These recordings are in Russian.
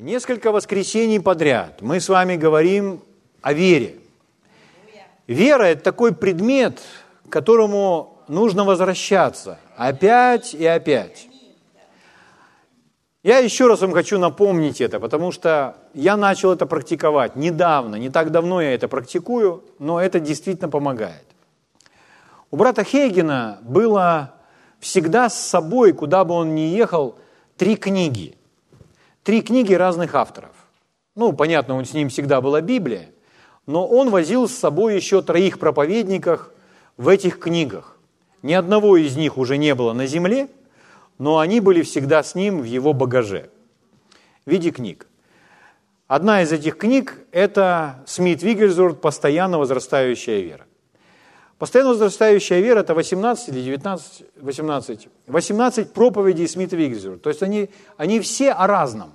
Несколько воскресений подряд мы с вами говорим о вере. Вера – это такой предмет, к которому нужно возвращаться опять и опять. Я еще раз вам хочу напомнить это, потому что я начал это практиковать недавно, не так давно я это практикую, но это действительно помогает. У брата Хейгена было всегда с собой, куда бы он ни ехал, три книги. Три книги разных авторов. Ну, понятно, он с ним всегда была Библия, но он возил с собой еще троих проповедников в этих книгах. Ни одного из них уже не было на земле, но они были всегда с ним в его багаже в виде книг. Одна из этих книг – это Смит Вигельзорд «Постоянно возрастающая вера». Постоянно возрастающая вера – это 18 или 19, 18, 18 проповедей Смита Вигельзорда. То есть они, они все о разном.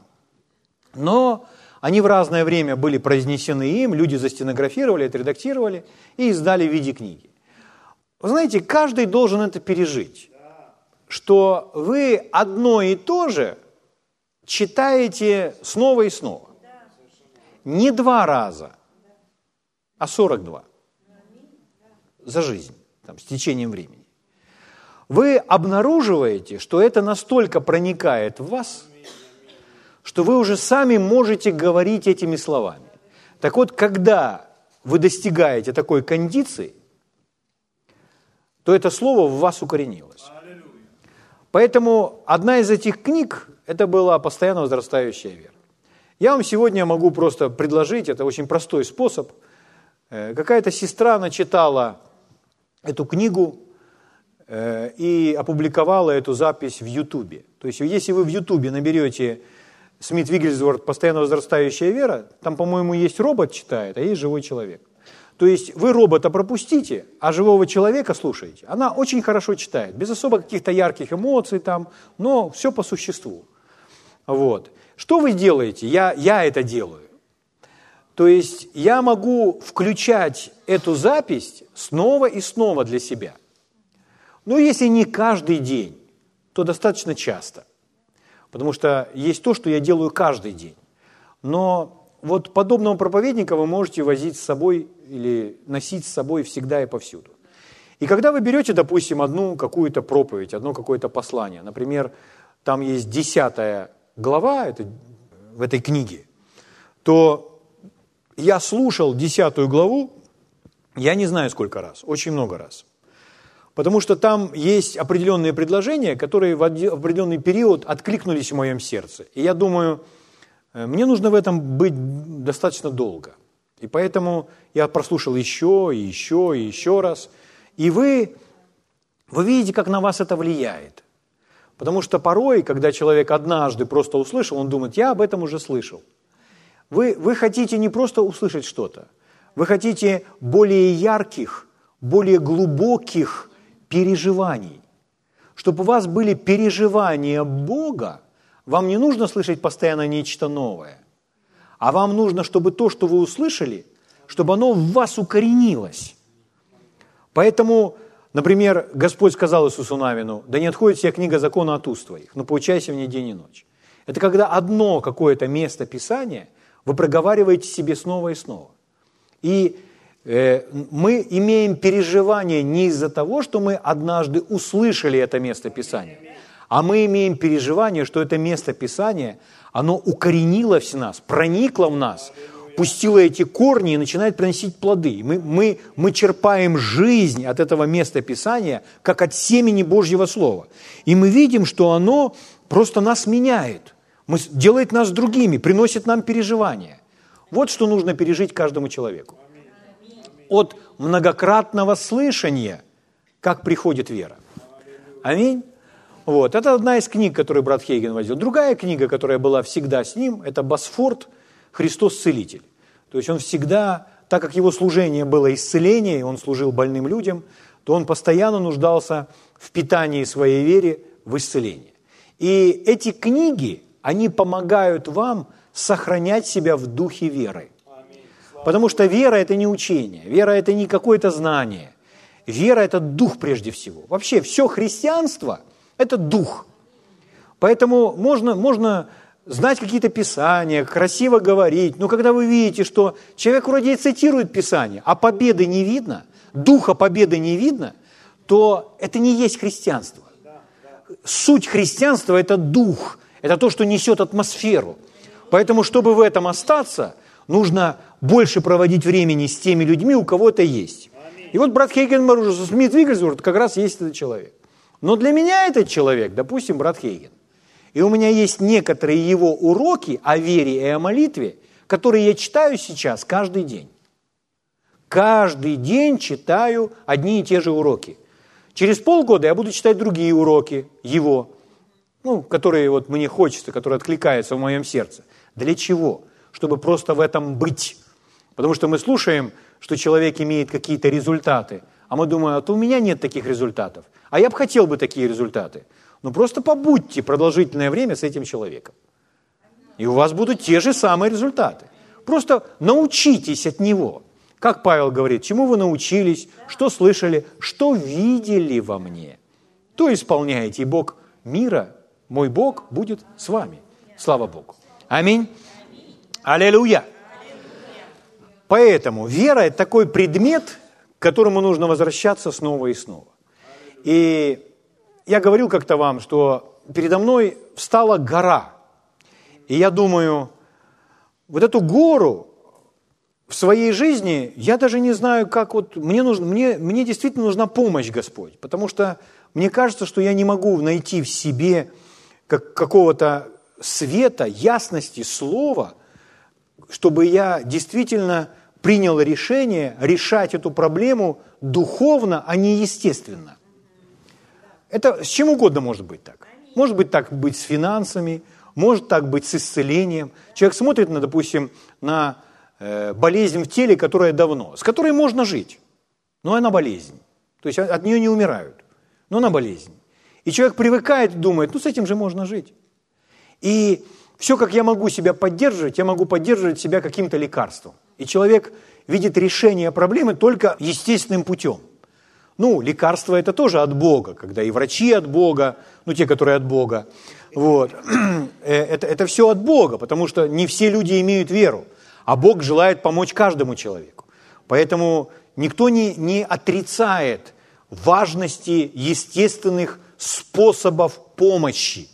Но они в разное время были произнесены им, люди застенографировали, отредактировали и издали в виде книги. Вы знаете, каждый должен это пережить, что вы одно и то же читаете снова и снова. Не два раза, а 42 за жизнь, там, с течением времени. Вы обнаруживаете, что это настолько проникает в вас, что вы уже сами можете говорить этими словами. Так вот, когда вы достигаете такой кондиции – то это слово в вас укоренилось. Поэтому одна из этих книг – это была постоянно возрастающая вера. Я вам сегодня могу просто предложить, это очень простой способ. Э, какая-то сестра начитала эту книгу э, и опубликовала эту запись в Ютубе. То есть если вы в Ютубе наберете Смит Вигельсворт «Постоянно возрастающая вера», там, по-моему, есть робот читает, а есть живой человек – то есть вы робота пропустите, а живого человека слушаете. Она очень хорошо читает, без особо каких-то ярких эмоций там, но все по существу. Вот. Что вы делаете? Я, я это делаю. То есть я могу включать эту запись снова и снова для себя. Но если не каждый день, то достаточно часто. Потому что есть то, что я делаю каждый день. Но вот подобного проповедника вы можете возить с собой или носить с собой всегда и повсюду. И когда вы берете, допустим, одну какую-то проповедь, одно какое-то послание, например, там есть десятая глава это, в этой книге, то я слушал десятую главу, я не знаю сколько раз, очень много раз. Потому что там есть определенные предложения, которые в определенный период откликнулись в моем сердце. И я думаю, Э, мне нужно в этом быть достаточно долго. И поэтому я прослушал еще и еще и еще раз. И вы, вы видите, как на вас это влияет. Потому что порой, когда человек однажды просто услышал, он думает, я об этом уже слышал. Вы, вы хотите не просто услышать что-то, вы хотите более ярких, более глубоких переживаний. Чтобы у вас были переживания Бога, вам не нужно слышать постоянно нечто новое, а вам нужно, чтобы то, что вы услышали, чтобы оно в вас укоренилось. Поэтому, например, Господь сказал Иисусу Навину, да не отходит вся книга закона от уст твоих, но поучайся в ней день и ночь. Это когда одно какое-то место Писания вы проговариваете себе снова и снова. И э, мы имеем переживание не из-за того, что мы однажды услышали это место Писания, а мы имеем переживание, что это место Писания, оно укоренилось в нас, проникло в нас, пустило эти корни и начинает приносить плоды. Мы, мы, мы черпаем жизнь от этого места Писания, как от семени Божьего Слова. И мы видим, что оно просто нас меняет, делает нас другими, приносит нам переживания. Вот что нужно пережить каждому человеку. От многократного слышания, как приходит вера. Аминь. Вот. Это одна из книг, которую брат Хейген возил. Другая книга, которая была всегда с ним, это Босфорд «Христос Целитель». То есть он всегда, так как его служение было исцеление, он служил больным людям, то он постоянно нуждался в питании своей вере, в исцелении. И эти книги, они помогают вам сохранять себя в духе веры. Потому что вера – это не учение, вера – это не какое-то знание. Вера – это дух прежде всего. Вообще все христианство – это дух. Поэтому можно, можно знать какие-то писания, красиво говорить, но когда вы видите, что человек вроде и цитирует Писание, а победы не видно, духа победы не видно, то это не есть христианство. Суть христианства – это дух, это то, что несет атмосферу. Поэтому, чтобы в этом остаться, нужно больше проводить времени с теми людьми, у кого это есть. И вот брат Хейген обнаружил, Смит Вигельсворт как раз есть этот человек. Но для меня этот человек, допустим, брат Хейген. И у меня есть некоторые его уроки о вере и о молитве, которые я читаю сейчас каждый день. Каждый день читаю одни и те же уроки. Через полгода я буду читать другие уроки его, ну, которые вот мне хочется, которые откликаются в моем сердце. Для чего? Чтобы просто в этом быть. Потому что мы слушаем, что человек имеет какие-то результаты, а мы думаем, а то у меня нет таких результатов. А я бы хотел бы такие результаты. Ну просто побудьте продолжительное время с этим человеком. И у вас будут те же самые результаты. Просто научитесь от него. Как Павел говорит, чему вы научились, что слышали, что видели во мне, то исполняете, и Бог мира, мой Бог, будет с вами. Слава Богу. Аминь. Аллилуйя. Поэтому вера – это такой предмет, к которому нужно возвращаться снова и снова. И я говорил как-то вам, что передо мной встала гора. И я думаю, вот эту гору в своей жизни я даже не знаю, как вот мне, нужно, мне, мне действительно нужна помощь, Господь, потому что мне кажется, что я не могу найти в себе как, какого-то света, ясности, слова, чтобы я действительно принял решение решать эту проблему духовно, а не естественно. Это с чем угодно может быть так. Может быть так быть с финансами, может так быть с исцелением. Человек смотрит, на, допустим, на э, болезнь в теле, которая давно, с которой можно жить, но она болезнь. То есть от нее не умирают, но она болезнь. И человек привыкает думает, ну с этим же можно жить. И все, как я могу себя поддерживать, я могу поддерживать себя каким-то лекарством. И человек видит решение проблемы только естественным путем – ну, лекарство это тоже от Бога, когда и врачи от Бога, ну, те, которые от Бога. Вот. Э, это, это все от Бога, потому что не все люди имеют веру, а Бог желает помочь каждому человеку. Поэтому никто не, не отрицает важности естественных способов помощи.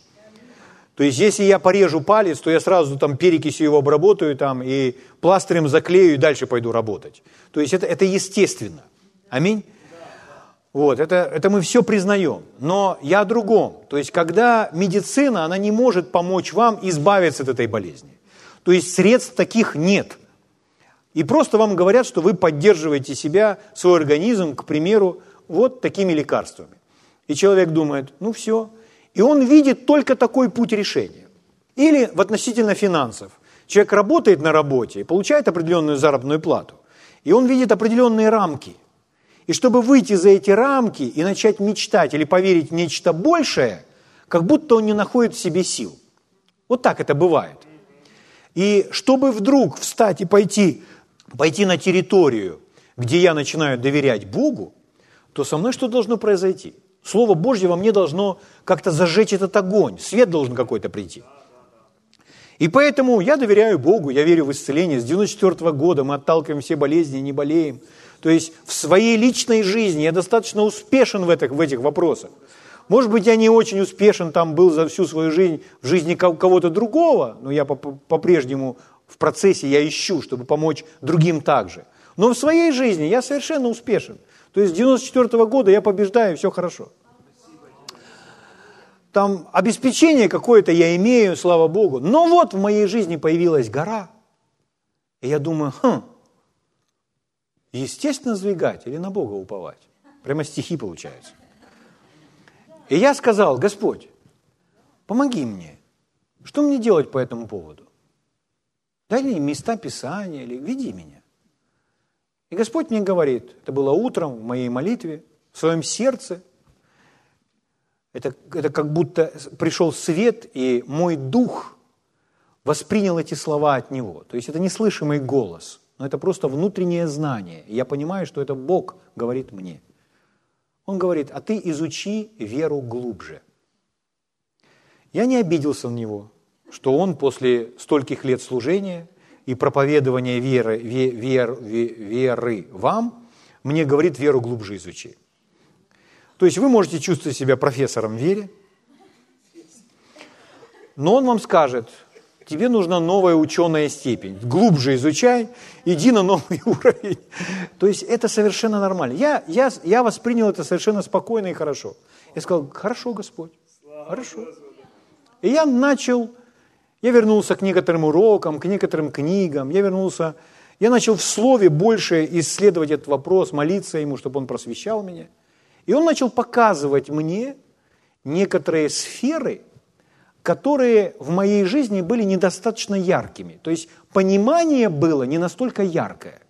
То есть, если я порежу палец, то я сразу там перекисью его обработаю там, и пластырем заклею и дальше пойду работать. То есть, это, это естественно. Аминь. Вот, это, это мы все признаем. Но я о другом. То есть, когда медицина, она не может помочь вам избавиться от этой болезни. То есть, средств таких нет. И просто вам говорят, что вы поддерживаете себя, свой организм, к примеру, вот такими лекарствами. И человек думает, ну все. И он видит только такой путь решения. Или в относительно финансов. Человек работает на работе и получает определенную заработную плату. И он видит определенные рамки. И чтобы выйти за эти рамки и начать мечтать или поверить в нечто большее, как будто он не находит в себе сил. Вот так это бывает. И чтобы вдруг встать и пойти, пойти на территорию, где я начинаю доверять Богу, то со мной что должно произойти? Слово Божье во мне должно как-то зажечь этот огонь, свет должен какой-то прийти. И поэтому я доверяю Богу, я верю в исцеление. С 94 года мы отталкиваем все болезни, не болеем. То есть в своей личной жизни я достаточно успешен в этих, в этих вопросах. Может быть, я не очень успешен там был за всю свою жизнь в жизни кого-то другого, но я по-прежнему в процессе я ищу, чтобы помочь другим также. Но в своей жизни я совершенно успешен. То есть с 94 года я побеждаю, все хорошо. Там обеспечение какое-то я имею, слава Богу. Но вот в моей жизни появилась гора. И я думаю, хм, естественно сдвигать или на Бога уповать. Прямо стихи получаются. И я сказал, Господь, помоги мне. Что мне делать по этому поводу? Дай мне места Писания или веди меня. И Господь мне говорит, это было утром в моей молитве, в своем сердце. Это, это как будто пришел свет, и мой дух воспринял эти слова от Него. То есть это неслышимый голос – но это просто внутреннее знание. я понимаю, что это Бог говорит мне. Он говорит, а ты изучи веру глубже. Я не обиделся на него. что он после стольких лет служения и проповедования веры, вер, вер, веры вам мне говорит веру глубже изучи. То есть вы можете чувствовать себя профессором в вере, но он вам скажет, тебе нужна новая ученая степень. Глубже изучай, иди на новый уровень. То есть это совершенно нормально. Я, я, я воспринял это совершенно спокойно и хорошо. Я сказал, хорошо, Господь, хорошо. И я начал, я вернулся к некоторым урокам, к некоторым книгам, я вернулся, я начал в слове больше исследовать этот вопрос, молиться ему, чтобы он просвещал меня. И он начал показывать мне некоторые сферы – которые в моей жизни были недостаточно яркими. То есть понимание было не настолько яркое.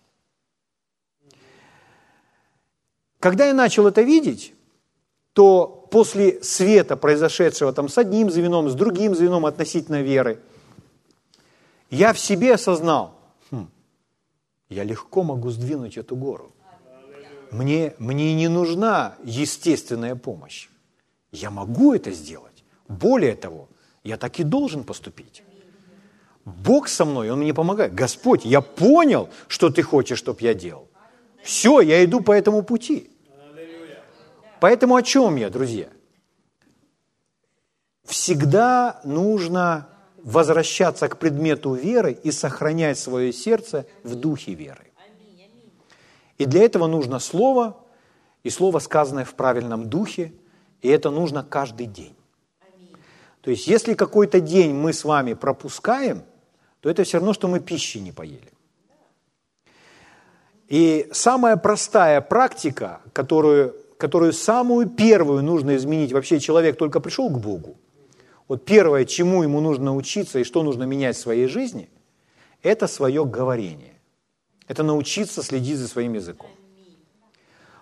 Когда я начал это видеть, то после света, произошедшего там с одним звеном, с другим звеном относительно веры, я в себе осознал, хм, я легко могу сдвинуть эту гору. Мне, мне не нужна естественная помощь. Я могу это сделать. Более того, я так и должен поступить. Бог со мной, Он мне помогает. Господь, я понял, что Ты хочешь, чтобы я делал. Все, я иду по этому пути. Поэтому о чем я, друзья? Всегда нужно возвращаться к предмету веры и сохранять свое сердце в духе веры. И для этого нужно слово, и слово, сказанное в правильном духе, и это нужно каждый день. То есть если какой-то день мы с вами пропускаем, то это все равно, что мы пищи не поели. И самая простая практика, которую, которую самую первую нужно изменить, вообще человек только пришел к Богу, вот первое, чему ему нужно научиться и что нужно менять в своей жизни, это свое говорение. Это научиться следить за своим языком.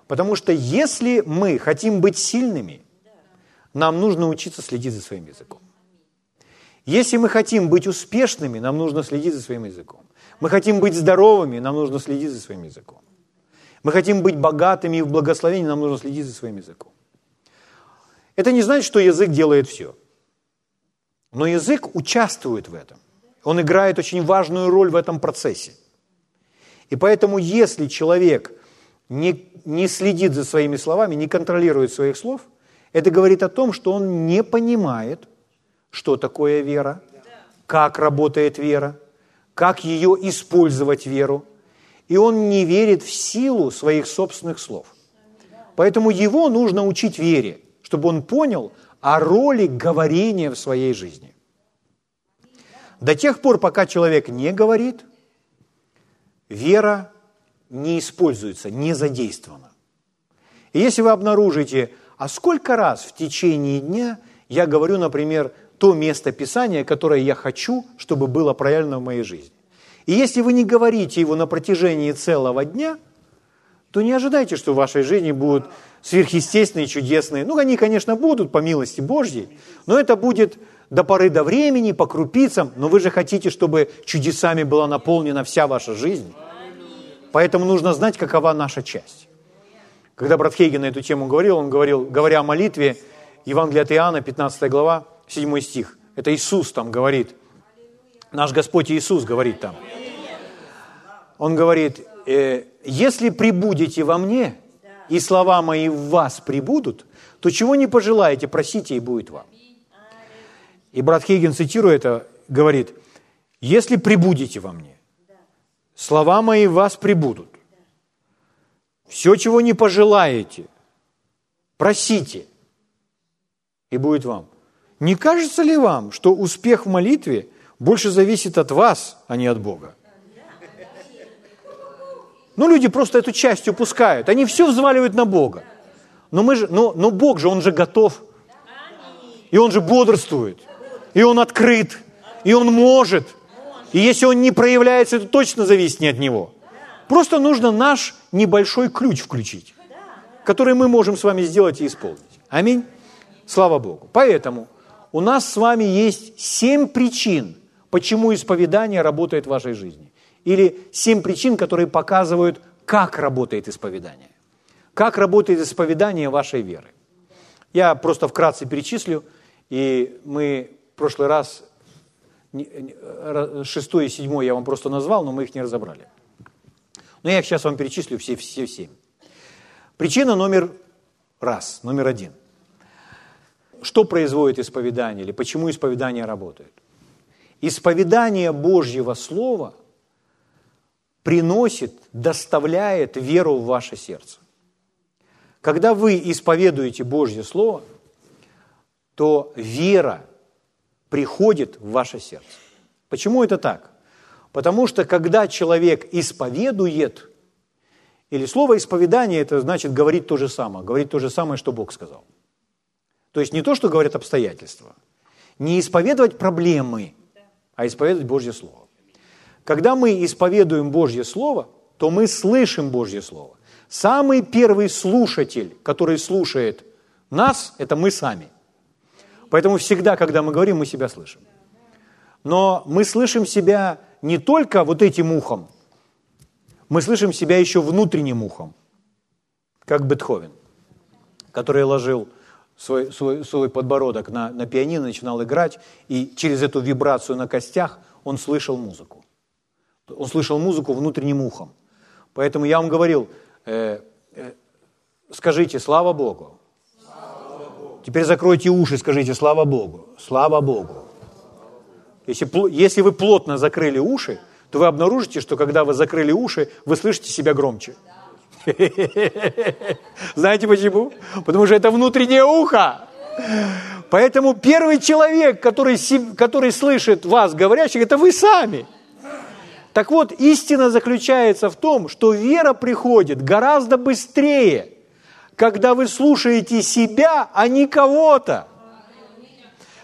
Потому что если мы хотим быть сильными – нам нужно учиться следить за своим языком. Если мы хотим быть успешными, нам нужно следить за своим языком. Мы хотим быть здоровыми, нам нужно следить за своим языком. Мы хотим быть богатыми и в благословении, нам нужно следить за своим языком. Это не значит, что язык делает все. Но язык участвует в этом. Он играет очень важную роль в этом процессе. И поэтому, если человек не, не следит за своими словами, не контролирует своих слов – это говорит о том, что он не понимает, что такое вера, как работает вера, как ее использовать веру, и он не верит в силу своих собственных слов. Поэтому его нужно учить вере, чтобы он понял о роли говорения в своей жизни. До тех пор, пока человек не говорит, вера не используется, не задействована. И если вы обнаружите а сколько раз в течение дня я говорю, например, то место Писания, которое я хочу, чтобы было правильно в моей жизни. И если вы не говорите его на протяжении целого дня, то не ожидайте, что в вашей жизни будут сверхъестественные, чудесные. Ну, они, конечно, будут по милости Божьей, но это будет до поры до времени, по крупицам, но вы же хотите, чтобы чудесами была наполнена вся ваша жизнь. Поэтому нужно знать, какова наша часть. Когда брат Хейген на эту тему говорил, он говорил, говоря о молитве, Евангелие от Иоанна, 15 глава, 7 стих. Это Иисус там говорит. Наш Господь Иисус говорит там. Он говорит, э, если прибудете во мне, и слова мои в вас прибудут, то чего не пожелаете, просите, и будет вам. И брат Хейген, цитируя это, говорит, если прибудете во мне, слова мои в вас прибудут, все, чего не пожелаете, просите, и будет вам. Не кажется ли вам, что успех в молитве больше зависит от вас, а не от Бога? Ну, люди просто эту часть упускают. Они все взваливают на Бога. Но, мы же, но, но Бог же, Он же готов. И Он же бодрствует. И Он открыт. И Он может. И если Он не проявляется, это точно зависит не от Него. Просто нужно наш небольшой ключ включить, который мы можем с вами сделать и исполнить. Аминь. Слава Богу. Поэтому у нас с вами есть семь причин, почему исповедание работает в вашей жизни. Или семь причин, которые показывают, как работает исповедание. Как работает исповедание вашей веры. Я просто вкратце перечислю, и мы в прошлый раз шестой и седьмой я вам просто назвал, но мы их не разобрали. Но я их сейчас вам перечислю все, все семь. Причина номер раз, номер один. Что производит исповедание или почему исповедание работает? Исповедание Божьего Слова приносит, доставляет веру в ваше сердце. Когда вы исповедуете Божье Слово, то вера приходит в ваше сердце. Почему это так? Потому что когда человек исповедует, или слово исповедание, это значит говорить то же самое, говорить то же самое, что Бог сказал. То есть не то, что говорят обстоятельства, не исповедовать проблемы, а исповедовать Божье Слово. Когда мы исповедуем Божье Слово, то мы слышим Божье Слово. Самый первый слушатель, который слушает нас, это мы сами. Поэтому всегда, когда мы говорим, мы себя слышим. Но мы слышим себя не только вот этим ухом, мы слышим себя еще внутренним ухом, как Бетховен, который ложил свой, свой, свой подбородок на, на пианино, начинал играть, и через эту вибрацию на костях он слышал музыку. Он слышал музыку внутренним ухом. Поэтому я вам говорил, э, э, скажите «Слава Богу». Теперь закройте уши, скажите «Слава Богу». Слава Богу. Если, если вы плотно закрыли уши, то вы обнаружите, что когда вы закрыли уши, вы слышите себя громче. Знаете почему? Потому что это внутреннее ухо. Поэтому первый человек, который, который слышит вас говорящих, это вы сами. Так вот, истина заключается в том, что вера приходит гораздо быстрее, когда вы слушаете себя, а не кого-то.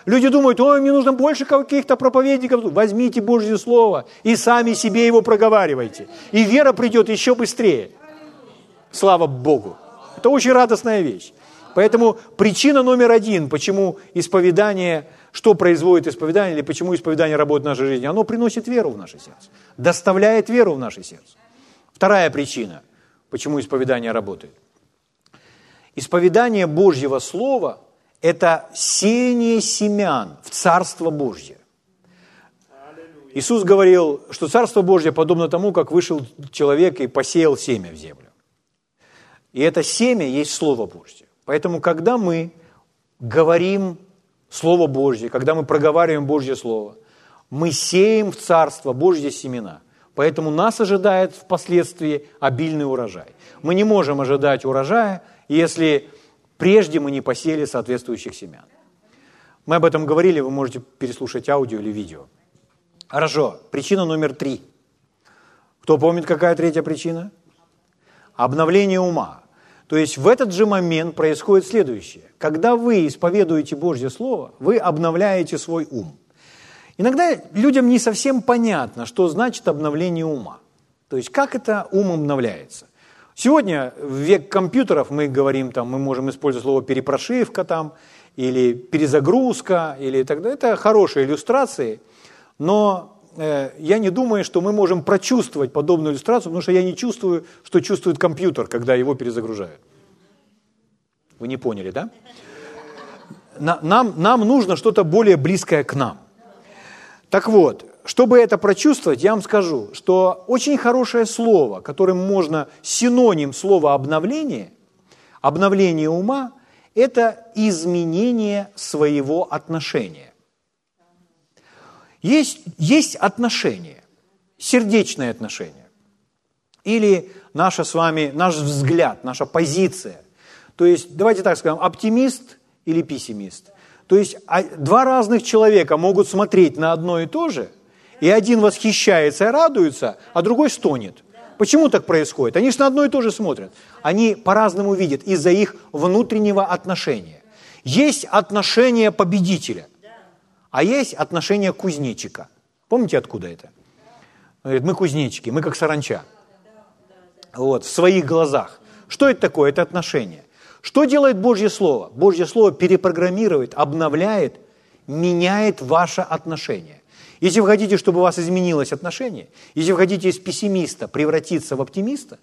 Люди думают, ой, мне нужно больше каких-то проповедников. Возьмите Божье Слово и сами себе его проговаривайте. И вера придет еще быстрее. Слава Богу. Это очень радостная вещь. Поэтому причина номер один, почему исповедание, что производит исповедание, или почему исповедание работает в нашей жизни, оно приносит веру в наше сердце, доставляет веру в наше сердце. Вторая причина, почему исповедание работает. Исповедание Божьего Слова – это сеяние семян в Царство Божье. Иисус говорил, что Царство Божье подобно тому, как вышел человек и посеял семя в землю. И это семя есть Слово Божье. Поэтому, когда мы говорим Слово Божье, когда мы проговариваем Божье Слово, мы сеем в Царство Божье семена. Поэтому нас ожидает впоследствии обильный урожай. Мы не можем ожидать урожая, если прежде мы не посеяли соответствующих семян. Мы об этом говорили, вы можете переслушать аудио или видео. Хорошо, причина номер три. Кто помнит, какая третья причина? Обновление ума. То есть в этот же момент происходит следующее. Когда вы исповедуете Божье Слово, вы обновляете свой ум. Иногда людям не совсем понятно, что значит обновление ума. То есть как это ум обновляется. Сегодня в век компьютеров мы говорим, там, мы можем использовать слово перепрошивка там, или перезагрузка, или так далее. Это хорошие иллюстрации, но я не думаю, что мы можем прочувствовать подобную иллюстрацию, потому что я не чувствую, что чувствует компьютер, когда его перезагружают. Вы не поняли, да? Нам, нам нужно что-то более близкое к нам. Так вот, чтобы это прочувствовать, я вам скажу, что очень хорошее слово, которым можно синоним слова обновление, обновление ума, это изменение своего отношения. Есть, есть отношения, сердечные отношения. Или наша с вами, наш взгляд, наша позиция. То есть, давайте так скажем, оптимист или пессимист. То есть а, два разных человека могут смотреть на одно и то же, и один восхищается и радуется, а другой стонет. Почему так происходит? Они же на одно и то же смотрят. Они по-разному видят из-за их внутреннего отношения. Есть отношение победителя – а есть отношение кузнечика. Помните, откуда это? говорит, мы кузнечики, мы как саранча. Вот, в своих глазах. Что это такое? Это отношение. Что делает Божье Слово? Божье Слово перепрограммирует, обновляет, меняет ваше отношение. Если вы хотите, чтобы у вас изменилось отношение, если вы хотите из пессимиста превратиться в оптимиста,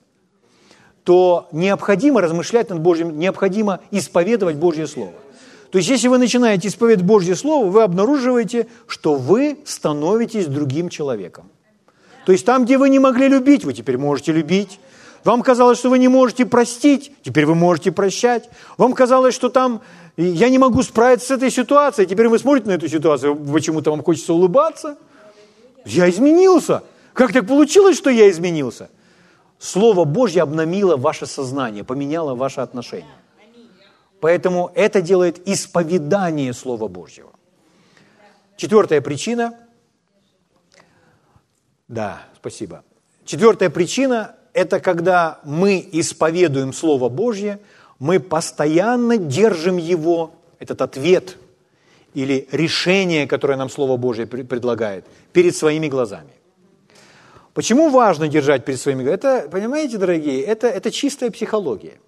то необходимо размышлять над Божьим, необходимо исповедовать Божье Слово. То есть, если вы начинаете исповедовать Божье Слово, вы обнаруживаете, что вы становитесь другим человеком. То есть, там, где вы не могли любить, вы теперь можете любить. Вам казалось, что вы не можете простить, теперь вы можете прощать. Вам казалось, что там я не могу справиться с этой ситуацией, теперь вы смотрите на эту ситуацию, почему-то вам хочется улыбаться. Я изменился. Как так получилось, что я изменился? Слово Божье обномило ваше сознание, поменяло ваше отношение. Поэтому это делает исповедание Слова Божьего. Четвертая причина. Да, спасибо. Четвертая причина – это когда мы исповедуем Слово Божье, мы постоянно держим его, этот ответ или решение, которое нам Слово Божье предлагает, перед своими глазами. Почему важно держать перед своими глазами? Это, понимаете, дорогие, это, это чистая психология.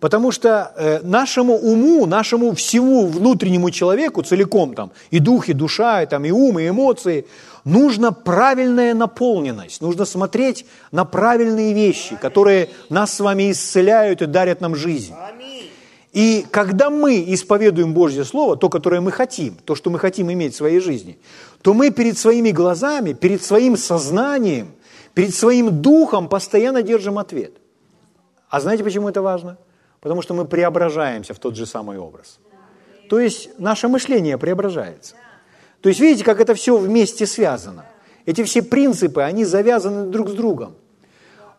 Потому что э, нашему уму, нашему всему внутреннему человеку целиком, там, и дух, и душа, и, там, и ум, и эмоции, нужна правильная наполненность, нужно смотреть на правильные вещи, которые нас с вами исцеляют и дарят нам жизнь. И когда мы исповедуем Божье Слово, то, которое мы хотим, то, что мы хотим иметь в своей жизни, то мы перед своими глазами, перед своим сознанием, перед своим духом постоянно держим ответ. А знаете, почему это важно? Потому что мы преображаемся в тот же самый образ. То есть наше мышление преображается. То есть видите, как это все вместе связано. Эти все принципы, они завязаны друг с другом.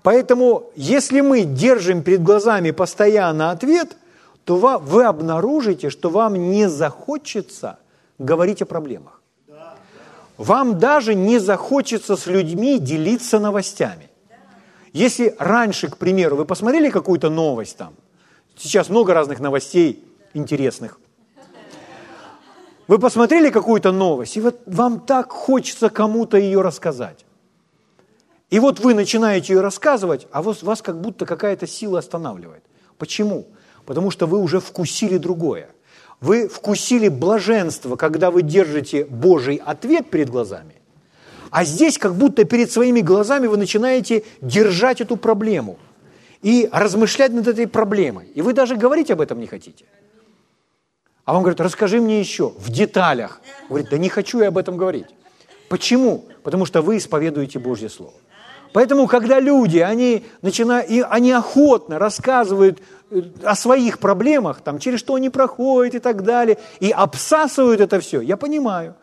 Поэтому, если мы держим перед глазами постоянно ответ, то вы обнаружите, что вам не захочется говорить о проблемах. Вам даже не захочется с людьми делиться новостями. Если раньше, к примеру, вы посмотрели какую-то новость там, Сейчас много разных новостей интересных. Вы посмотрели какую-то новость, и вот вам так хочется кому-то ее рассказать. И вот вы начинаете ее рассказывать, а вас, вас как будто какая-то сила останавливает. Почему? Потому что вы уже вкусили другое. Вы вкусили блаженство, когда вы держите Божий ответ перед глазами, а здесь как будто перед своими глазами вы начинаете держать эту проблему – и размышлять над этой проблемой. И вы даже говорить об этом не хотите. А он говорит, расскажи мне еще в деталях. Говорит, да не хочу я об этом говорить. Почему? Потому что вы исповедуете Божье Слово. Поэтому, когда люди, они, начинают, и они охотно рассказывают э, о своих проблемах, там, через что они проходят и так далее, и обсасывают это все, я понимаю,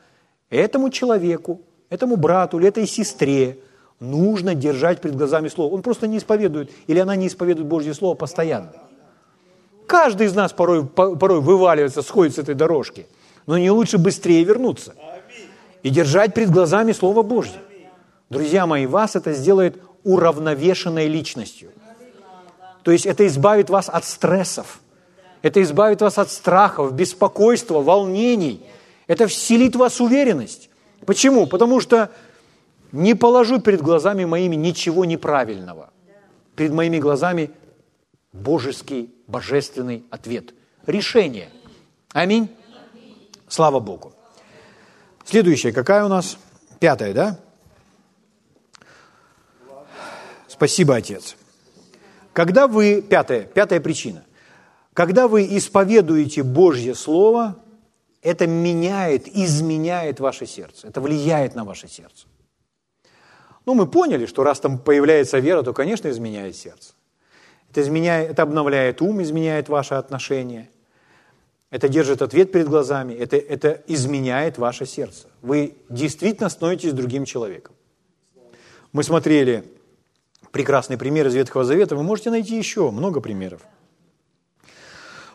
этому человеку, этому брату или этой сестре – нужно держать перед глазами Слово. Он просто не исповедует, или она не исповедует Божье Слово постоянно. Каждый из нас порой, порой вываливается, сходит с этой дорожки. Но не лучше быстрее вернуться и держать перед глазами Слово Божье. Друзья мои, вас это сделает уравновешенной личностью. То есть это избавит вас от стрессов, это избавит вас от страхов, беспокойства, волнений. Это вселит в вас уверенность. Почему? Потому что не положу перед глазами моими ничего неправильного. Перед моими глазами божеский, божественный ответ. Решение. Аминь. Слава Богу. Следующая, какая у нас? Пятая, да? Спасибо, Отец. Когда вы, пятая, пятая причина, когда вы исповедуете Божье Слово, это меняет, изменяет ваше сердце, это влияет на ваше сердце. Ну, мы поняли, что раз там появляется вера, то, конечно, изменяет сердце. Это, изменяет, это обновляет ум, изменяет ваши отношения. Это держит ответ перед глазами, это, это изменяет ваше сердце. Вы действительно становитесь другим человеком. Мы смотрели прекрасный пример из Ветхого Завета, вы можете найти еще много примеров.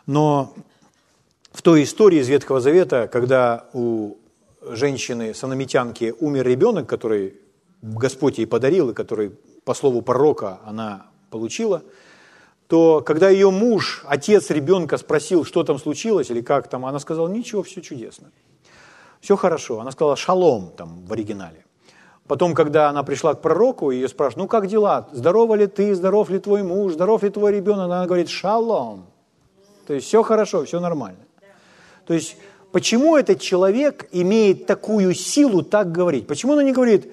Но в той истории из Ветхого Завета, когда у женщины, санамитянки, умер ребенок, который Господь ей подарил, и который, по слову пророка, она получила, то когда ее муж, отец ребенка спросил, что там случилось или как там, она сказала, ничего, все чудесно. Все хорошо. Она сказала шалом там в оригинале. Потом, когда она пришла к пророку, ее спрашивают, ну как дела? Здорова ли ты, здоров ли твой муж, здоров ли твой ребенок? Она говорит, шалом. То есть все хорошо, все нормально. То есть почему этот человек имеет такую силу так говорить? Почему она не говорит,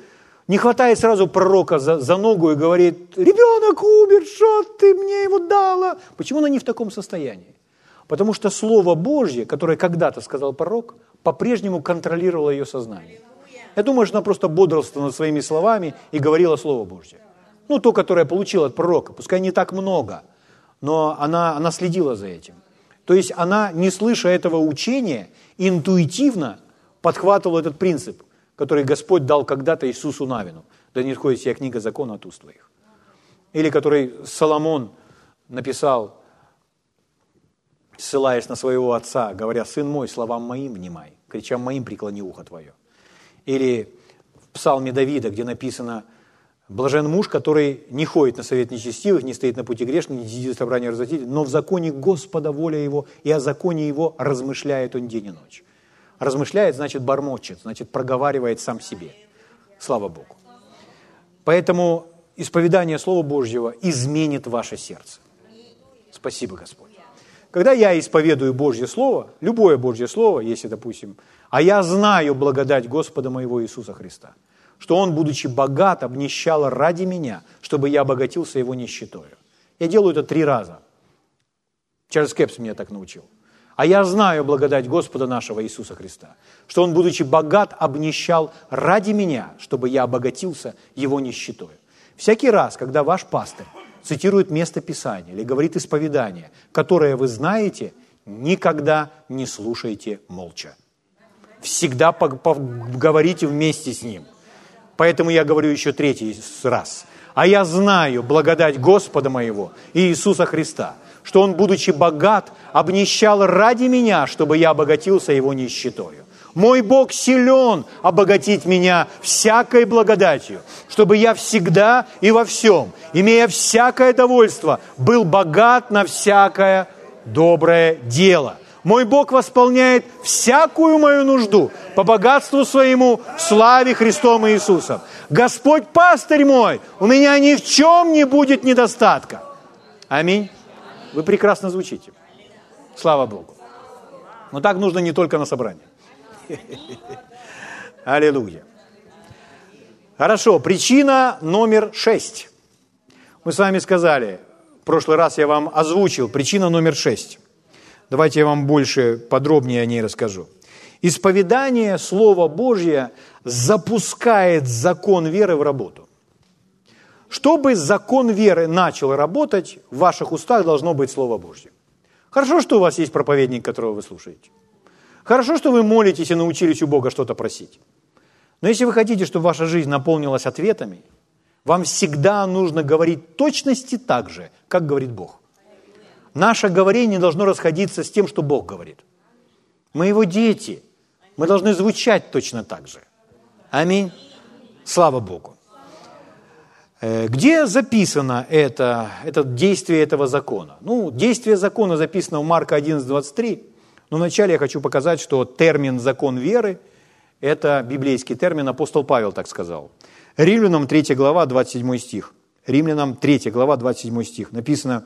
не хватает сразу пророка за, за ногу и говорит, ребенок умер, что ты мне его дала? Почему она не в таком состоянии? Потому что Слово Божье, которое когда-то сказал пророк, по-прежнему контролировало ее сознание. Я думаю, что она просто бодрствовала над своими словами и говорила Слово Божье. Ну, то, которое получила от пророка, пускай не так много, но она, она следила за этим. То есть она, не слыша этого учения, интуитивно подхватывала этот принцип, который Господь дал когда-то Иисусу Навину. Да не исходит вся книга закона от уст твоих. Или который Соломон написал, ссылаясь на своего отца, говоря, «Сын мой, словам моим внимай, кричам моим преклони ухо твое». Или в псалме Давида, где написано – Блажен муж, который не ходит на совет нечестивых, не стоит на пути грешных, не сидит в собрании развратителей, но в законе Господа воля его, и о законе его размышляет он день и ночь. Размышляет, значит, бормочет, значит, проговаривает сам себе. Слава Богу. Поэтому исповедание Слова Божьего изменит ваше сердце. Спасибо, Господь. Когда я исповедую Божье Слово, любое Божье Слово, если, допустим, а я знаю благодать Господа моего Иисуса Христа – что он, будучи богат, обнищал ради меня, чтобы я обогатился его нищетою. Я делаю это три раза. Чарльз Кепс меня так научил. А я знаю благодать Господа нашего Иисуса Христа, что Он, будучи богат, обнищал ради меня, чтобы я обогатился Его нищетою. Всякий раз, когда ваш пастырь цитирует место Писания или говорит исповедание, которое вы знаете, никогда не слушайте молча. Всегда говорите вместе с ним. Поэтому я говорю еще третий раз. А я знаю благодать Господа моего и Иисуса Христа, что Он, будучи богат, обнищал ради меня, чтобы я обогатился Его нищетою. Мой Бог силен обогатить меня всякой благодатью, чтобы я всегда и во всем, имея всякое довольство, был богат на всякое доброе дело – мой Бог восполняет всякую мою нужду по богатству своему в славе Христом Иисусом. Господь пастырь мой, у меня ни в чем не будет недостатка. Аминь. Вы прекрасно звучите. Слава Богу. Но так нужно не только на собрании. Аллилуйя. Хорошо, причина номер шесть. Мы с вами сказали, в прошлый раз я вам озвучил, причина номер шесть. Давайте я вам больше подробнее о ней расскажу. Исповедание Слова Божье запускает закон веры в работу. Чтобы закон веры начал работать, в ваших устах должно быть Слово Божье. Хорошо, что у вас есть проповедник, которого вы слушаете. Хорошо, что вы молитесь и научились у Бога что-то просить. Но если вы хотите, чтобы ваша жизнь наполнилась ответами, вам всегда нужно говорить точности так же, как говорит Бог. Наше говорение должно расходиться с тем, что Бог говорит. Мы его дети. Мы должны звучать точно так же. Аминь. Слава Богу. Э, где записано это, это действие этого закона? Ну, действие закона записано в Марка 11.23, но вначале я хочу показать, что термин «закон веры» – это библейский термин, апостол Павел так сказал. Римлянам 3 глава, 27 стих. Римлянам 3 глава, 27 стих. Написано,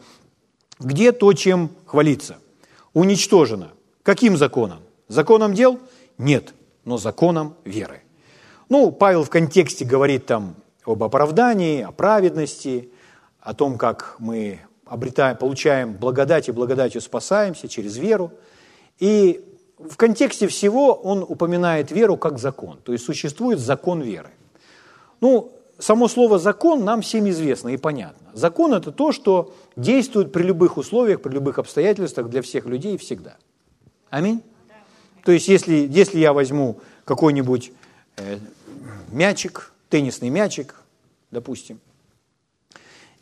где то, чем хвалиться? Уничтожено. Каким законом? Законом дел? Нет, но законом веры. Ну, Павел в контексте говорит там об оправдании, о праведности, о том, как мы обретаем, получаем благодать и благодатью спасаемся через веру. И в контексте всего он упоминает веру как закон, то есть существует закон веры. Ну, само слово «закон» нам всем известно и понятно. Закон – это то, что действует при любых условиях, при любых обстоятельствах для всех людей всегда. Аминь? То есть, если, если я возьму какой-нибудь э, мячик, теннисный мячик, допустим,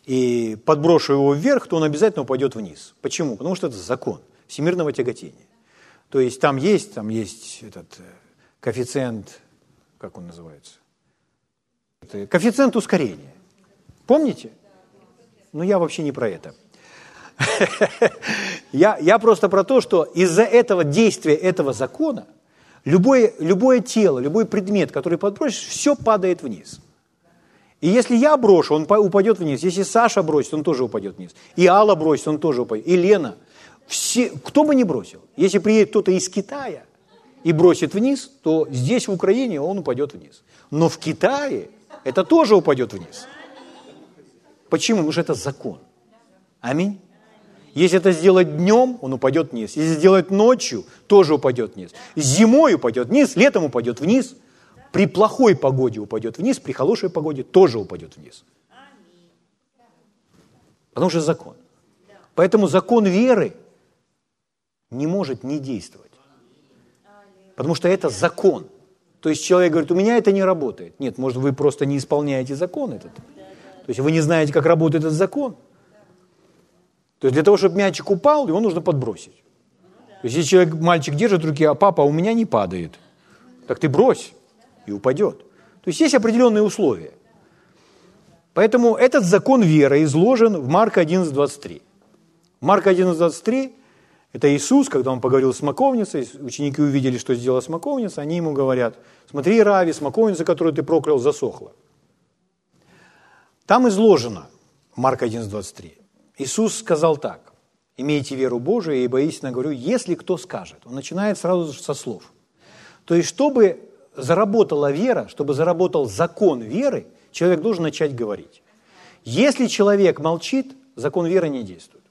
и подброшу его вверх, то он обязательно упадет вниз. Почему? Потому что это закон всемирного тяготения. То есть там есть, там есть этот э, коэффициент, как он называется? Коэффициент ускорения. Помните? Но ну, я вообще не про это. я, я просто про то, что из-за этого действия этого закона любое, любое тело, любой предмет, который подбросишь, все падает вниз. И если я брошу, он упадет вниз. Если Саша бросит, он тоже упадет вниз. И Алла бросит, он тоже упадет. И Лена. Все, кто бы ни бросил. Если приедет кто-то из Китая и бросит вниз, то здесь, в Украине, он упадет вниз. Но в Китае это тоже упадет вниз. Почему? Потому что это закон. Аминь. Если это сделать днем, он упадет вниз. Если сделать ночью, тоже упадет вниз. Зимой упадет вниз, летом упадет вниз. При плохой погоде упадет вниз, при хорошей погоде тоже упадет вниз. Потому что закон. Поэтому закон веры не может не действовать. Потому что это закон. То есть человек говорит, у меня это не работает. Нет, может, вы просто не исполняете закон этот. То есть вы не знаете, как работает этот закон. То есть для того, чтобы мячик упал, его нужно подбросить. То есть если человек, мальчик держит в руке, а папа у меня не падает, так ты брось, и упадет. То есть есть определенные условия. Поэтому этот закон веры изложен в Марка 11.23. Марка 11.23 – это Иисус, когда он поговорил с смоковницей, ученики увидели, что сделала смоковница, они ему говорят, смотри, Рави, смоковница, которую ты проклял, засохла. Там изложено, Марка 11.23, Иисус сказал так, имейте веру Божию, ибо истинно говорю, если кто скажет, он начинает сразу со слов. То есть, чтобы заработала вера, чтобы заработал закон веры, человек должен начать говорить. Если человек молчит, закон веры не действует.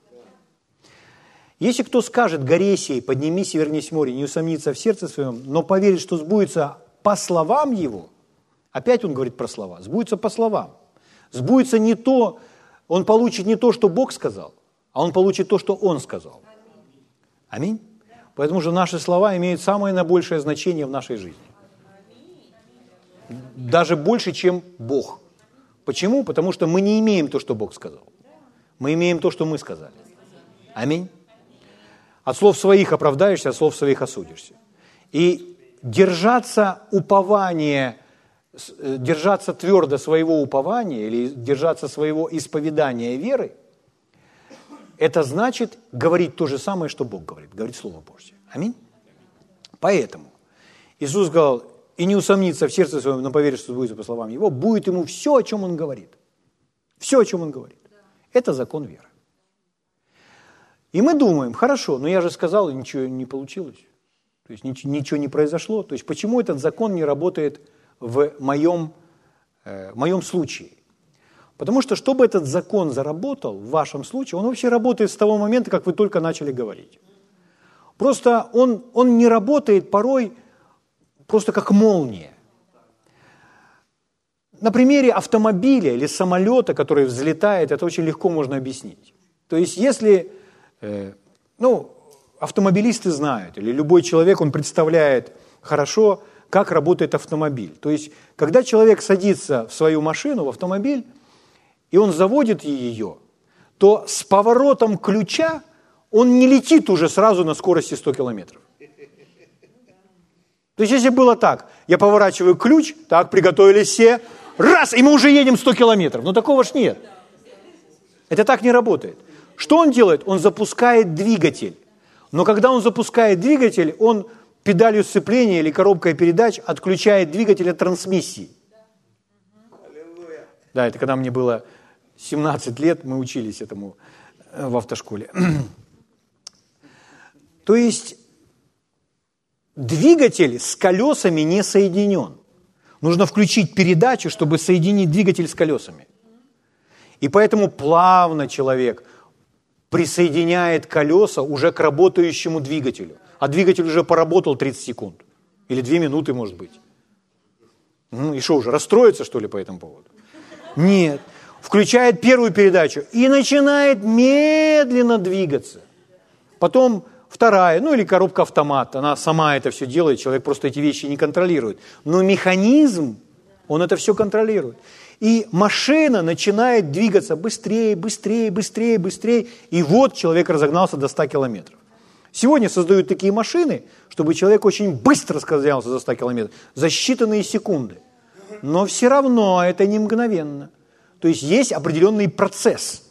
Если кто скажет горе сей, поднимись и вернись в море, не усомнится в сердце своем, но поверит, что сбудется по словам его, опять он говорит про слова, сбудется по словам. Сбудется не то, он получит не то, что Бог сказал, а он получит то, что Он сказал. Аминь. Поэтому же наши слова имеют самое наибольшее значение в нашей жизни. Даже больше, чем Бог. Почему? Потому что мы не имеем то, что Бог сказал. Мы имеем то, что мы сказали. Аминь. От слов своих оправдаешься, от слов своих осудишься. И держаться упования, э, держаться твердо своего упования или держаться своего исповедания веры, это значит говорить то же самое, что Бог говорит, говорит Слово Божье. Аминь. Поэтому Иисус сказал, и не усомнится в сердце своем, но поверит, что будет по словам Его, будет ему все, о чем Он говорит. Все, о чем Он говорит. Это закон веры. И мы думаем, хорошо, но я же сказал, и ничего не получилось. То есть ничего не произошло. То есть почему этот закон не работает в моем, э, моем случае? Потому что, чтобы этот закон заработал в вашем случае, он вообще работает с того момента, как вы только начали говорить. Просто он, он не работает порой просто как молния. На примере автомобиля или самолета, который взлетает, это очень легко можно объяснить. То есть если Э, ну, автомобилисты знают, или любой человек, он представляет хорошо, как работает автомобиль. То есть, когда человек садится в свою машину, в автомобиль, и он заводит ее, то с поворотом ключа он не летит уже сразу на скорости 100 километров. То есть, если было так, я поворачиваю ключ, так, приготовились все, раз, и мы уже едем 100 километров. Но такого ж нет. Это так не работает. Что он делает? Он запускает двигатель. Но когда он запускает двигатель, он педалью сцепления или коробкой передач отключает двигатель от трансмиссии. Да, это когда мне было 17 лет, мы учились этому э, в автошколе. То есть двигатель с колесами не соединен. Нужно включить передачу, чтобы соединить двигатель с колесами. И поэтому плавно человек – присоединяет колеса уже к работающему двигателю. А двигатель уже поработал 30 секунд. Или 2 минуты, может быть. Ну и что уже, расстроиться, что ли, по этому поводу? Нет. Включает первую передачу и начинает медленно двигаться. Потом вторая, ну или коробка автомат, она сама это все делает, человек просто эти вещи не контролирует. Но механизм, он это все контролирует. И машина начинает двигаться быстрее, быстрее, быстрее, быстрее. И вот человек разогнался до 100 километров. Сегодня создают такие машины, чтобы человек очень быстро скользялся за 100 километров, за считанные секунды. Но все равно это не мгновенно. То есть есть определенный процесс.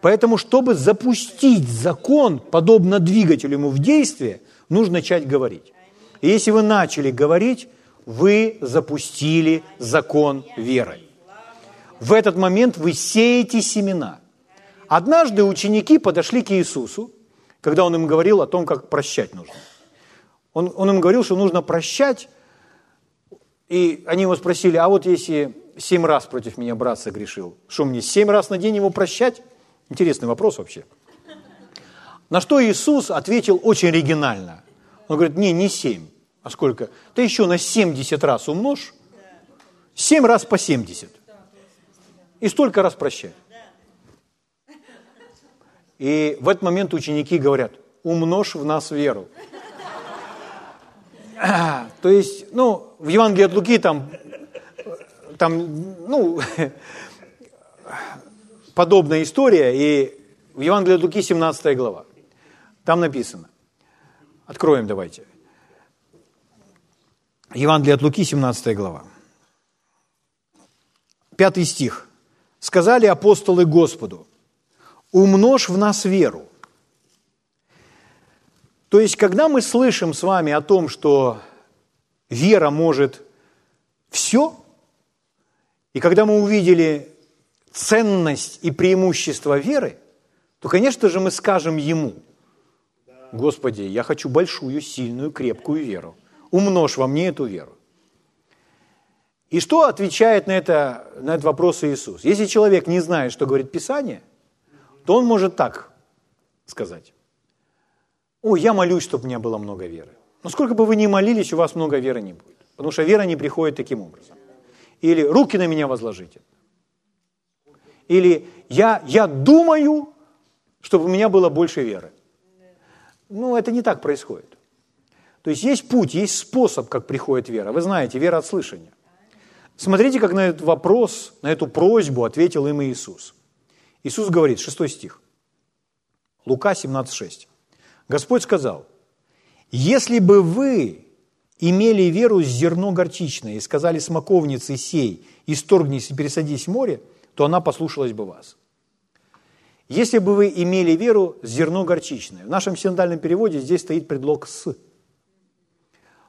Поэтому, чтобы запустить закон, подобно двигателю ему в действие, нужно начать говорить. И если вы начали говорить, вы запустили закон веры в этот момент вы сеете семена. Однажды ученики подошли к Иисусу, когда Он им говорил о том, как прощать нужно. Он, он им говорил, что нужно прощать, и они его спросили, а вот если семь раз против меня брат согрешил, что мне, семь раз на день его прощать? Интересный вопрос вообще. На что Иисус ответил очень оригинально. Он говорит, не, не 7, а сколько? Ты еще на 70 раз умножь, 7 раз по 70. И столько раз прощай. И в этот момент ученики говорят, умножь в нас веру. То есть, ну, в Евангелии от Луки там, там ну, подобная история, и в Евангелии от Луки 17 глава. Там написано. Откроем давайте. Евангелие от Луки, 17 глава. Пятый стих. «Сказали апостолы Господу, умножь в нас веру». То есть, когда мы слышим с вами о том, что вера может все, и когда мы увидели ценность и преимущество веры, то, конечно же, мы скажем Ему, Господи, я хочу большую, сильную, крепкую веру. Умножь во мне эту веру. И что отвечает на, это, на этот вопрос Иисус? Если человек не знает, что говорит Писание, то он может так сказать. О, я молюсь, чтобы у меня было много веры. Но сколько бы вы ни молились, у вас много веры не будет. Потому что вера не приходит таким образом. Или руки на меня возложите. Или я, я думаю, чтобы у меня было больше веры. Ну, это не так происходит. То есть есть путь, есть способ, как приходит вера. Вы знаете, вера от слышания. Смотрите, как на этот вопрос, на эту просьбу ответил им Иисус. Иисус говорит, 6 стих, Лука 17,6. Господь сказал, если бы вы имели веру с зерно горчичное и сказали смоковнице сей, исторгнись и пересадись в море, то она послушалась бы вас. Если бы вы имели веру зерно горчичное. В нашем синодальном переводе здесь стоит предлог «с».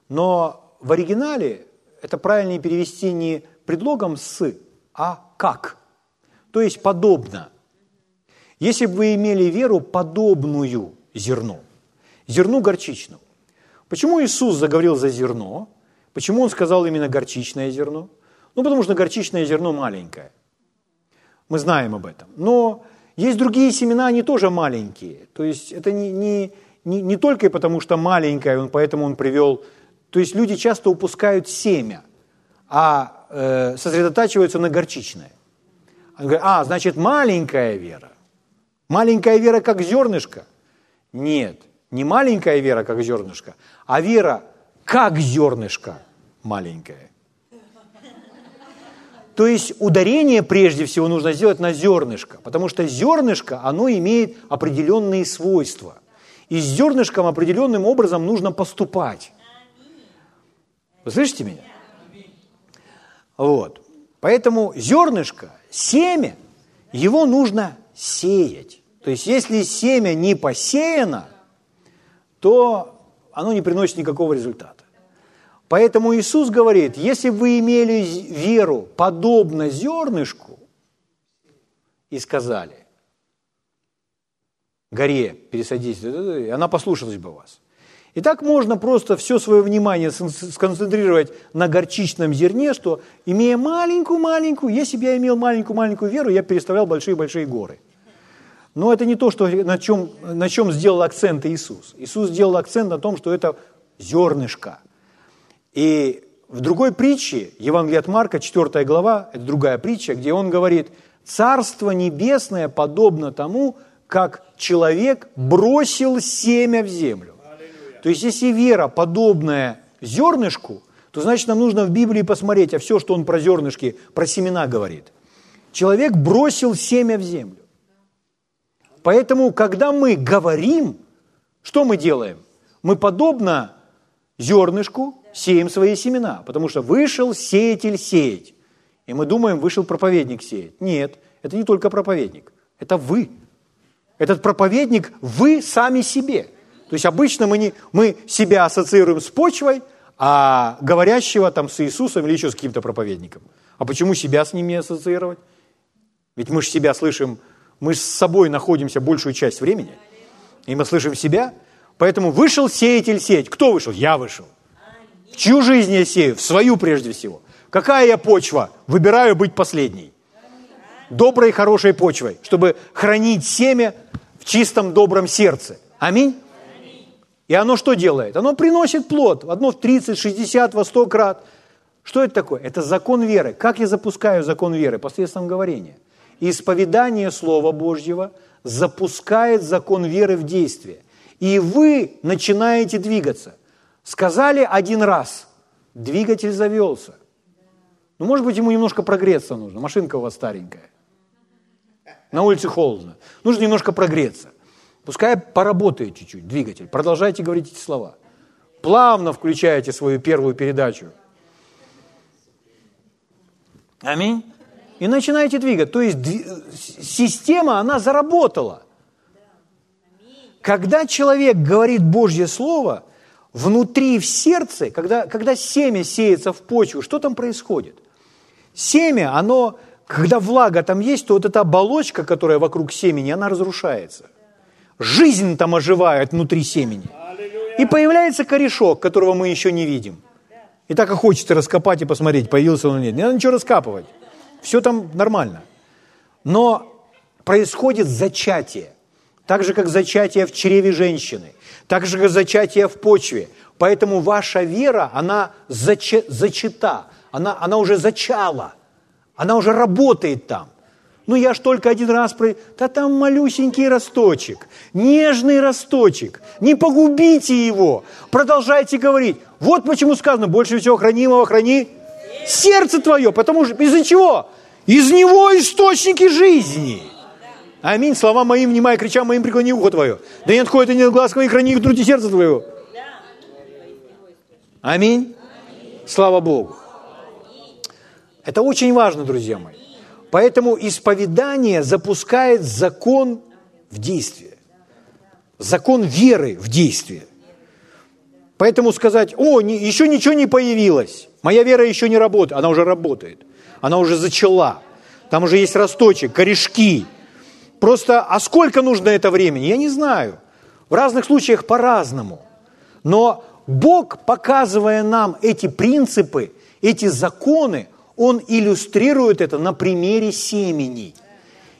Но в оригинале это правильнее перевести не предлогом «с», а «как». То есть подобно. Если бы вы имели веру подобную зерну, зерну горчичному. Почему Иисус заговорил за зерно? Почему Он сказал именно горчичное зерно? Ну, потому что горчичное зерно маленькое. Мы знаем об этом. Но есть другие семена, они тоже маленькие. То есть это не, не, не, не только потому, что маленькое, он, поэтому он привел. То есть люди часто упускают семя, а э, сосредотачиваются на горчичное. Они говорят, а, значит, маленькая вера. Маленькая вера, как зернышко? Нет, не маленькая вера, как зернышко, а вера, как зернышко маленькое. То есть ударение прежде всего нужно сделать на зернышко, потому что зернышко, оно имеет определенные свойства. И с зернышком определенным образом нужно поступать. Вы слышите меня? Вот. Поэтому зернышко, семя, его нужно сеять. То есть если семя не посеяно, то оно не приносит никакого результата. Поэтому Иисус говорит, если вы имели веру подобно зернышку и сказали, горе пересадись, она послушалась бы вас. И так можно просто все свое внимание сконцентрировать на горчичном зерне, что имея маленькую-маленькую, если бы я имел маленькую-маленькую веру, я переставлял большие-большие горы. Но это не то, что, на, чем, на чем сделал акцент Иисус. Иисус сделал акцент на том, что это зернышко – и в другой притче, Евангелие от Марка, 4 глава, это другая притча, где он говорит, «Царство небесное подобно тому, как человек бросил семя в землю». То есть, если вера подобная зернышку, то значит нам нужно в Библии посмотреть, а все, что он про зернышки, про семена говорит. Человек бросил семя в землю. Поэтому, когда мы говорим, что мы делаем? Мы подобно зернышку сеем свои семена, потому что вышел сеятель сеять. И мы думаем, вышел проповедник сеять. Нет, это не только проповедник, это вы. Этот проповедник вы сами себе. То есть обычно мы, не, мы себя ассоциируем с почвой, а говорящего там с Иисусом или еще с каким-то проповедником. А почему себя с ними ассоциировать? Ведь мы же себя слышим, мы с собой находимся большую часть времени, и мы слышим себя. Поэтому вышел сеятель сеять. Кто вышел? Я вышел. В чью жизнь я сею? В свою прежде всего. Какая я почва? Выбираю быть последней. Доброй, хорошей почвой, чтобы хранить семя в чистом, добром сердце. Аминь? И оно что делает? Оно приносит плод. Одно в 30, 60, во 100 крат. Что это такое? Это закон веры. Как я запускаю закон веры? Посредством говорения. Исповедание Слова Божьего запускает закон веры в действие. И вы начинаете двигаться. Сказали один раз, двигатель завелся. Ну, может быть, ему немножко прогреться нужно. Машинка у вас старенькая. На улице холодно. Нужно немножко прогреться. Пускай поработает чуть-чуть двигатель. Продолжайте говорить эти слова. Плавно включаете свою первую передачу. Аминь. И начинаете двигать. То есть система, она заработала. Когда человек говорит Божье Слово, внутри в сердце, когда, когда семя сеется в почву, что там происходит? Семя, оно, когда влага там есть, то вот эта оболочка, которая вокруг семени, она разрушается. Жизнь там оживает внутри семени. И появляется корешок, которого мы еще не видим. И так и хочется раскопать и посмотреть, появился он или нет. Не надо ничего раскапывать. Все там нормально. Но происходит зачатие. Так же, как зачатие в чреве женщины. Так же, как зачатие в почве. Поэтому ваша вера, она зач... зачата. Она, она уже зачала. Она уже работает там. Ну я ж только один раз про... Да там малюсенький росточек, нежный росточек. Не погубите его. Продолжайте говорить. Вот почему сказано, больше всего хранимого храни сердце твое, потому что из-за чего? Из него источники жизни. Аминь. Слова моим, внимай, крича моим, преклони ухо твое. Да не отходит и не глаз твоих, храни их трути сердце твоего. Аминь. Слава Богу. Это очень важно, друзья мои. Поэтому исповедание запускает закон в действие. Закон веры в действие. Поэтому сказать, о, не, еще ничего не появилось, моя вера еще не работает, она уже работает, она уже зачала, там уже есть росточек, корешки. Просто, а сколько нужно это времени, я не знаю. В разных случаях по-разному. Но Бог, показывая нам эти принципы, эти законы, он иллюстрирует это на примере семени.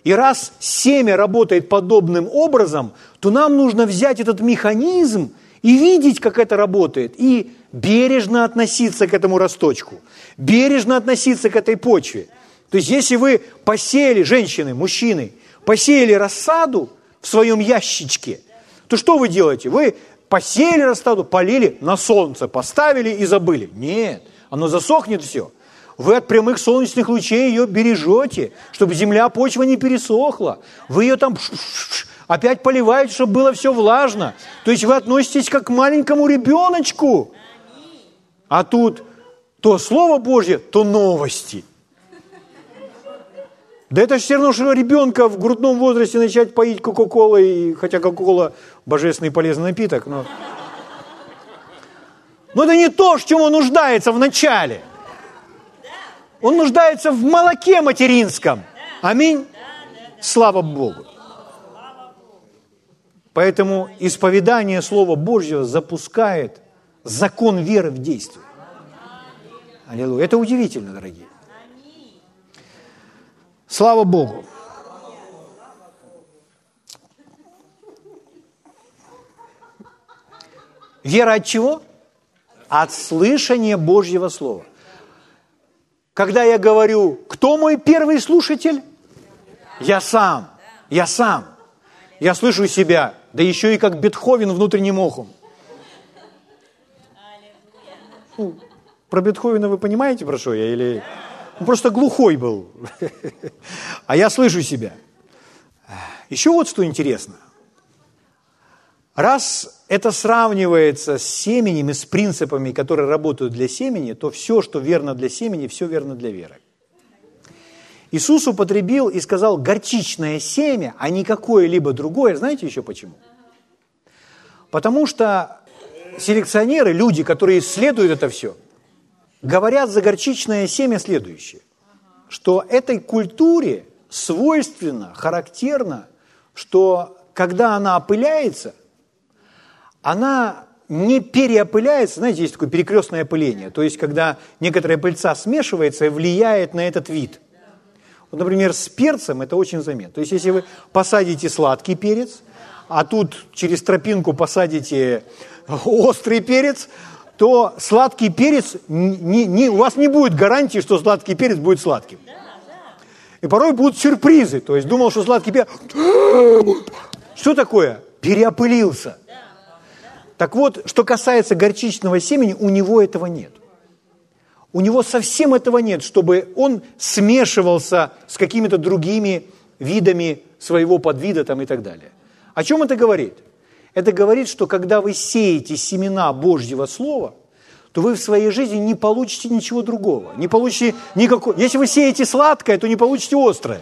И раз семя работает подобным образом, то нам нужно взять этот механизм и видеть, как это работает, и бережно относиться к этому росточку, бережно относиться к этой почве. То есть, если вы посеяли, женщины, мужчины, посеяли рассаду в своем ящичке, то что вы делаете? Вы посеяли рассаду, полили, на солнце поставили и забыли. Нет, оно засохнет все – вы от прямых солнечных лучей ее бережете, чтобы земля, почва не пересохла. Вы ее там опять поливаете, чтобы было все влажно. То есть вы относитесь как к маленькому ребеночку. А тут то Слово Божье, то новости. Да это же все равно, что ребенка в грудном возрасте начать поить Кока-Колой, хотя Кока-Кола божественный полезный напиток, но... Но это не то, в чем он нуждается в начале – он нуждается в молоке материнском. Аминь. Слава Богу. Поэтому исповедание Слова Божьего запускает закон веры в действие. Аллилуйя. Это удивительно, дорогие. Слава Богу. Вера от чего? От слышания Божьего Слова когда я говорю, кто мой первый слушатель? Я сам, я сам. Я слышу себя, да еще и как Бетховен внутренним ухом. Ну, про Бетховена вы понимаете, про что я? Или... Он просто глухой был. А я слышу себя. Еще вот что интересно. Раз это сравнивается с семенем и с принципами, которые работают для семени, то все, что верно для семени, все верно для веры. Иисус употребил и сказал горчичное семя, а не какое-либо другое. Знаете еще почему? Потому что селекционеры, люди, которые исследуют это все, говорят за горчичное семя следующее, что этой культуре свойственно, характерно, что когда она опыляется, она не переопыляется, знаете, есть такое перекрестное опыление, то есть когда некоторая пыльца смешивается и влияет на этот вид. Вот, например, с перцем это очень заметно. То есть если вы посадите сладкий перец, а тут через тропинку посадите острый перец, то сладкий перец, не, не, у вас не будет гарантии, что сладкий перец будет сладким. И порой будут сюрпризы. То есть думал, что сладкий перец... Что такое? Переопылился. Так вот, что касается горчичного семени, у него этого нет. У него совсем этого нет, чтобы он смешивался с какими-то другими видами своего подвида там и так далее. О чем это говорит? Это говорит, что когда вы сеете семена Божьего Слова, то вы в своей жизни не получите ничего другого. Не получите никакого... Если вы сеете сладкое, то не получите острое.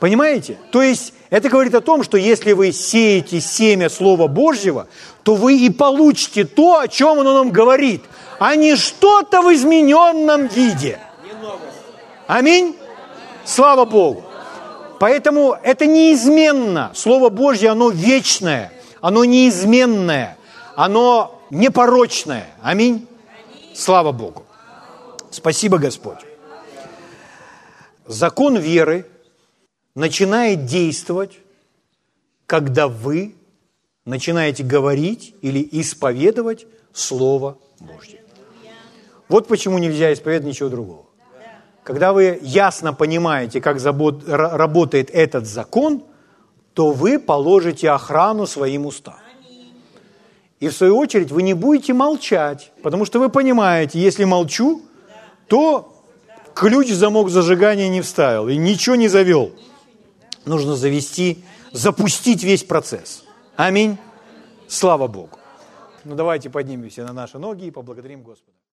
Понимаете? То есть это говорит о том, что если вы сеете семя Слова Божьего, то вы и получите то, о чем оно нам говорит, а не что-то в измененном виде. Аминь? Слава Богу. Поэтому это неизменно. Слово Божье, оно вечное, оно неизменное, оно непорочное. Аминь. Слава Богу. Спасибо, Господь. Закон веры начинает действовать, когда вы начинаете говорить или исповедовать Слово Божье. Вот почему нельзя исповедовать ничего другого. Когда вы ясно понимаете, как работает этот закон, то вы положите охрану своим устам. И в свою очередь вы не будете молчать, потому что вы понимаете, если молчу, то ключ в замок зажигания не вставил и ничего не завел. Нужно завести, запустить весь процесс. Аминь. Слава Богу. Ну давайте поднимемся на наши ноги и поблагодарим Господа.